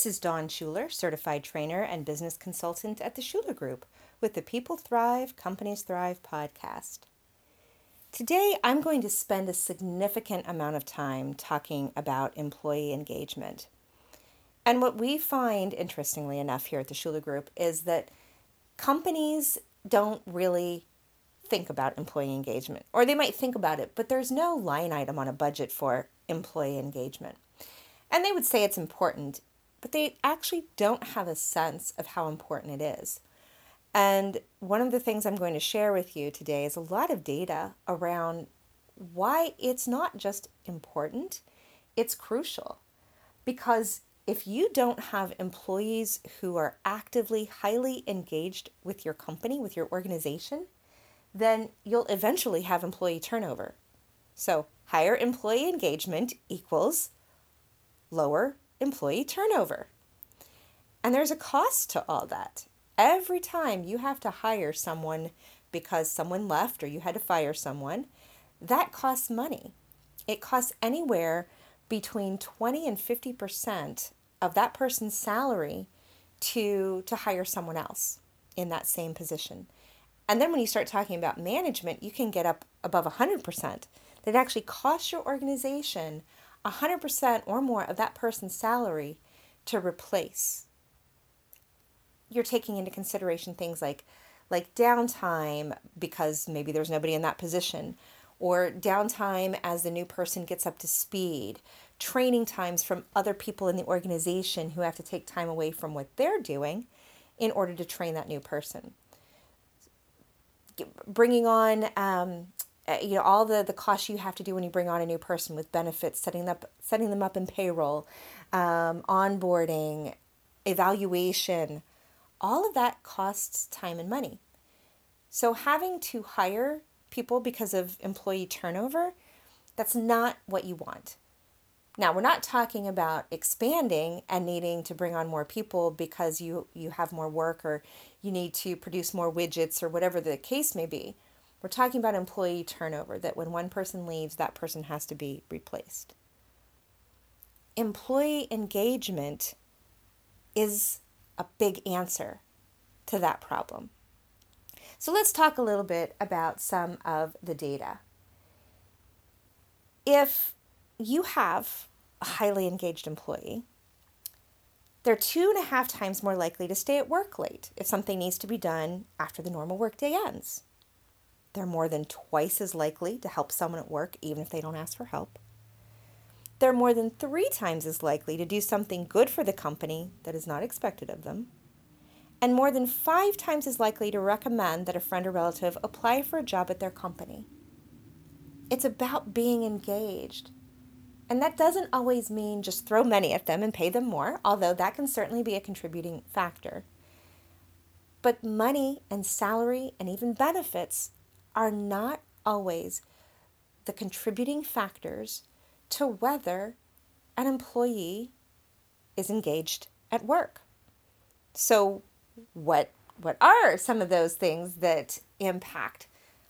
This is Dawn Shuler, certified trainer and business consultant at the Shuler Group with the People Thrive, Companies Thrive podcast. Today, I'm going to spend a significant amount of time talking about employee engagement. And what we find, interestingly enough, here at the Shuler Group is that companies don't really think about employee engagement, or they might think about it, but there's no line item on a budget for employee engagement. And they would say it's important, but they actually don't have a sense of how important it is. And one of the things I'm going to share with you today is a lot of data around why it's not just important, it's crucial. Because if you don't have employees who are actively, highly engaged with your company, with your organization, then you'll eventually have employee turnover. So, higher employee engagement equals lower employee turnover. And there's a cost to all that. Every time you have to hire someone because someone left or you had to fire someone, that costs money. It costs anywhere between 20 and 50% of that person's salary to to hire someone else in that same position. And then when you start talking about management, you can get up above 100%. That actually costs your organization 100% or more of that person's salary to replace. You're taking into consideration things like like downtime because maybe there's nobody in that position or downtime as the new person gets up to speed, training times from other people in the organization who have to take time away from what they're doing in order to train that new person. Bringing on um, you know all the the costs you have to do when you bring on a new person with benefits setting up setting them up in payroll um, onboarding evaluation all of that costs time and money. So having to hire people because of employee turnover that's not what you want. Now we're not talking about expanding and needing to bring on more people because you you have more work or you need to produce more widgets or whatever the case may be we're talking about employee turnover, that when one person leaves, that person has to be replaced. Employee engagement is a big answer to that problem. So let's talk a little bit about some of the data. If you have a highly engaged employee, they're two and a half times more likely to stay at work late if something needs to be done after the normal workday ends. They're more than twice as likely to help someone at work even if they don't ask for help. They're more than three times as likely to do something good for the company that is not expected of them. And more than five times as likely to recommend that a friend or relative apply for a job at their company. It's about being engaged. And that doesn't always mean just throw money at them and pay them more, although that can certainly be a contributing factor. But money and salary and even benefits are not always the contributing factors to whether an employee is engaged at work. So, what what are some of those things that impact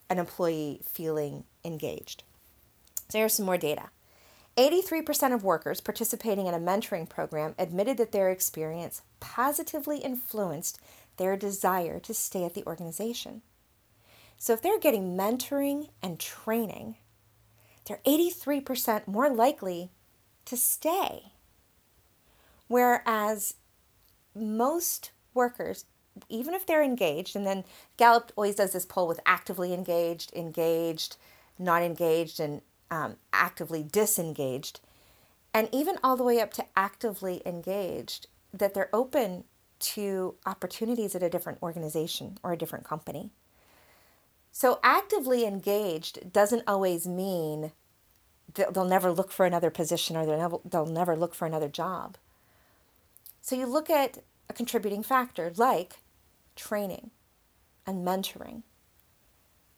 an employee feeling engaged? So here's some more data. 83% of workers participating in a mentoring program admitted that their experience positively influenced their desire to stay at the organization. So if they're getting mentoring and training, they're 83% more likely to stay. Whereas most workers, even if they're engaged, and then Gallup always does this poll with actively engaged, engaged, not engaged, and um, actively disengaged, and even all the way up to actively engaged, that they're open to opportunities at a different organization or a different company. So, actively engaged doesn't always mean they'll never look for another position or they'll never, they'll never look for another job. So, you look at a contributing factor like training and mentoring,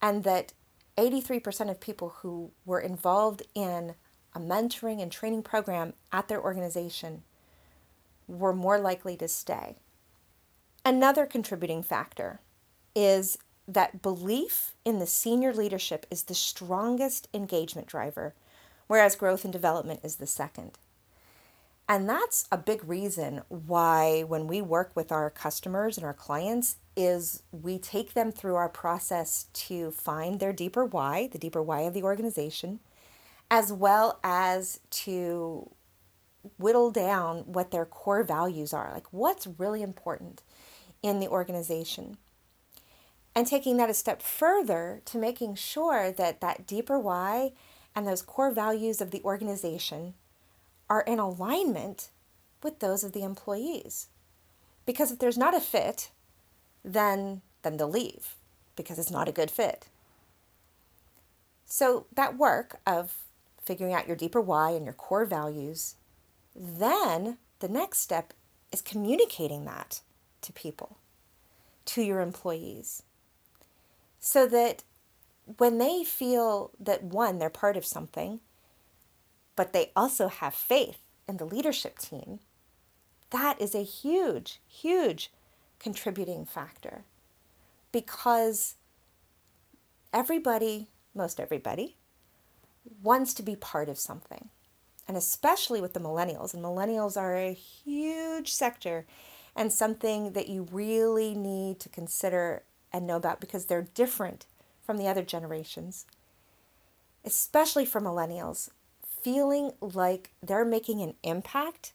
and that 83% of people who were involved in a mentoring and training program at their organization were more likely to stay. Another contributing factor is that belief in the senior leadership is the strongest engagement driver, whereas growth and development is the second. And that's a big reason why when we work with our customers and our clients is we take them through our process to find their deeper why, the deeper why of the organization, as well as to whittle down what their core values are, like what's really important in the organization. And taking that a step further to making sure that that deeper why and those core values of the organization are in alignment with those of the employees. Because if there's not a fit, then then they'll leave because it's not a good fit. So that work of figuring out your deeper why and your core values, then the next step is communicating that to people, to your employees. So that when they feel that one, they're part of something, but they also have faith in the leadership team, that is a huge, huge contributing factor because everybody, most everybody, wants to be part of something. And especially with the millennials, and millennials are a huge sector and something that you really need to consider and know about because they're different from the other generations. Especially for millennials, feeling like they're making an impact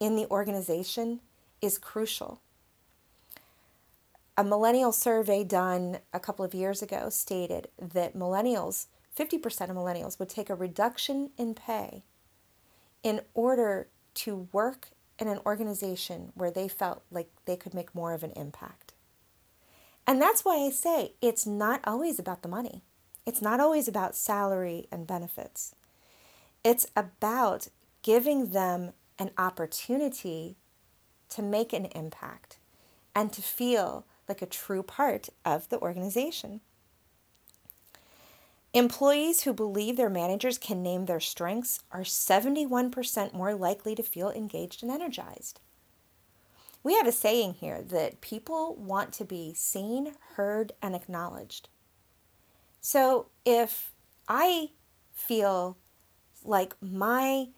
in the organization is crucial. A millennial survey done a couple of years ago stated that millennials, 50% of millennials, would take a reduction in pay in order to work in an organization where they felt like they could make more of an impact. And that's why I say it's not always about the money. It's not always about salary and benefits. It's about giving them an opportunity to make an impact and to feel like a true part of the organization. Employees who believe their managers can name their strengths are 71% more likely to feel engaged and energized. We have a saying here that people want to be seen, heard, and acknowledged. So if I feel like my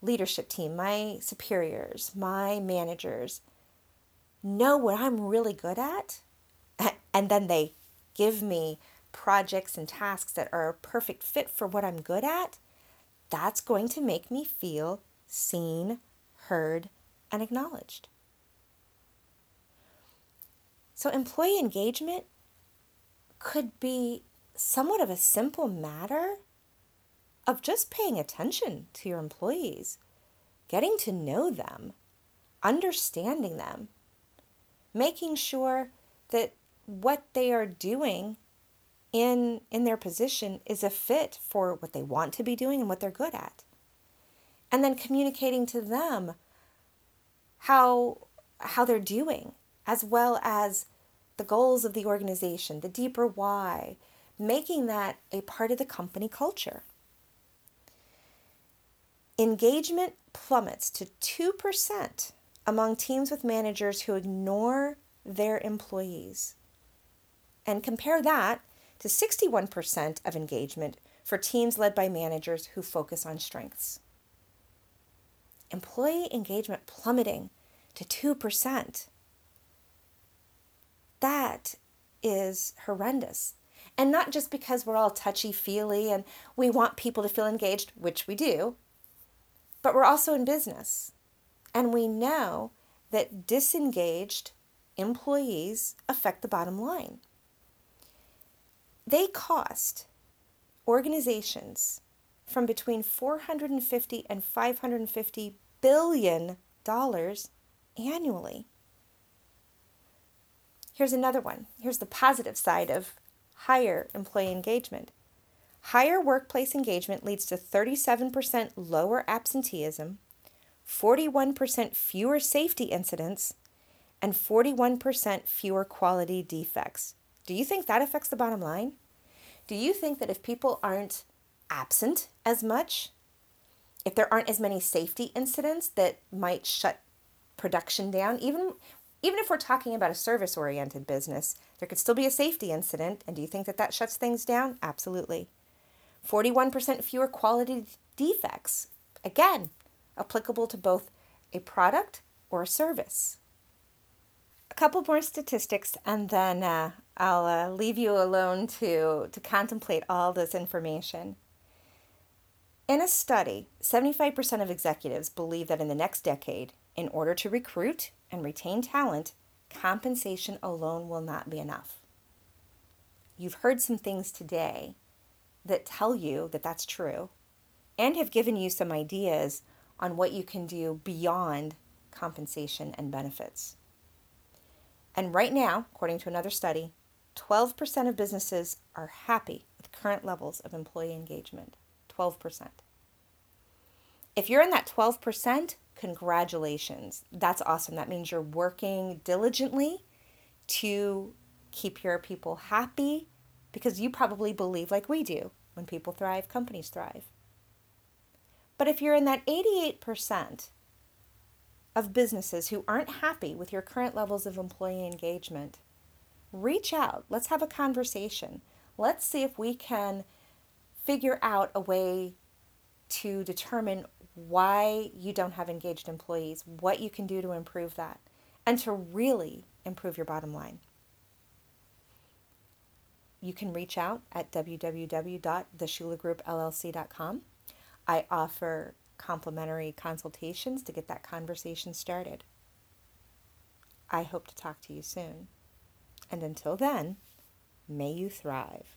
leadership team, my superiors, my managers know what I'm really good at, and then they give me projects and tasks that are a perfect fit for what I'm good at, that's going to make me feel seen, heard, and acknowledged. So, employee engagement could be somewhat of a simple matter of just paying attention to your employees, getting to know them, understanding them, making sure that what they are doing in in their position is a fit for what they want to be doing and what they're good at. And then communicating to them how how they're doing as well as the goals of the organization, the deeper why, making that a part of the company culture. Engagement plummets to 2% among teams with managers who ignore their employees. And compare that to 61% of engagement for teams led by managers who focus on strengths. Employee engagement plummeting to 2%. That is horrendous. And not just because we're all touchy feely and we want people to feel engaged, which we do, but we're also in business. And we know that disengaged employees affect the bottom line. They cost organizations from between 450 and 550 billion dollars annually. Here's another one. Here's the positive side of higher employee engagement. Higher workplace engagement leads to 37% lower absenteeism, 41% fewer safety incidents, and 41% fewer quality defects. Do you think that affects the bottom line? Do you think that if people aren't absent as much, if there aren't as many safety incidents that might shut production down, even even if we're talking about a service oriented business, there could still be a safety incident. And do you think that that shuts things down? Absolutely. 41% fewer quality defects. Again, applicable to both a product or a service. A couple more statistics, and then uh, I'll uh, leave you alone to, to contemplate all this information. In a study, 75% of executives believe that in the next decade, in order to recruit and retain talent, compensation alone will not be enough. You've heard some things today that tell you that that's true and have given you some ideas on what you can do beyond compensation and benefits. And right now, according to another study, 12% of businesses are happy with current levels of employee engagement. 12%. If you're in that 12%, congratulations. That's awesome. That means you're working diligently to keep your people happy because you probably believe, like we do, when people thrive, companies thrive. But if you're in that 88% of businesses who aren't happy with your current levels of employee engagement, reach out. Let's have a conversation. Let's see if we can figure out a way to determine why you don't have engaged employees, what you can do to improve that, and to really improve your bottom line. You can reach out at www.theshulergroupllc.com. I offer complimentary consultations to get that conversation started. I hope to talk to you soon. And until then, may you thrive.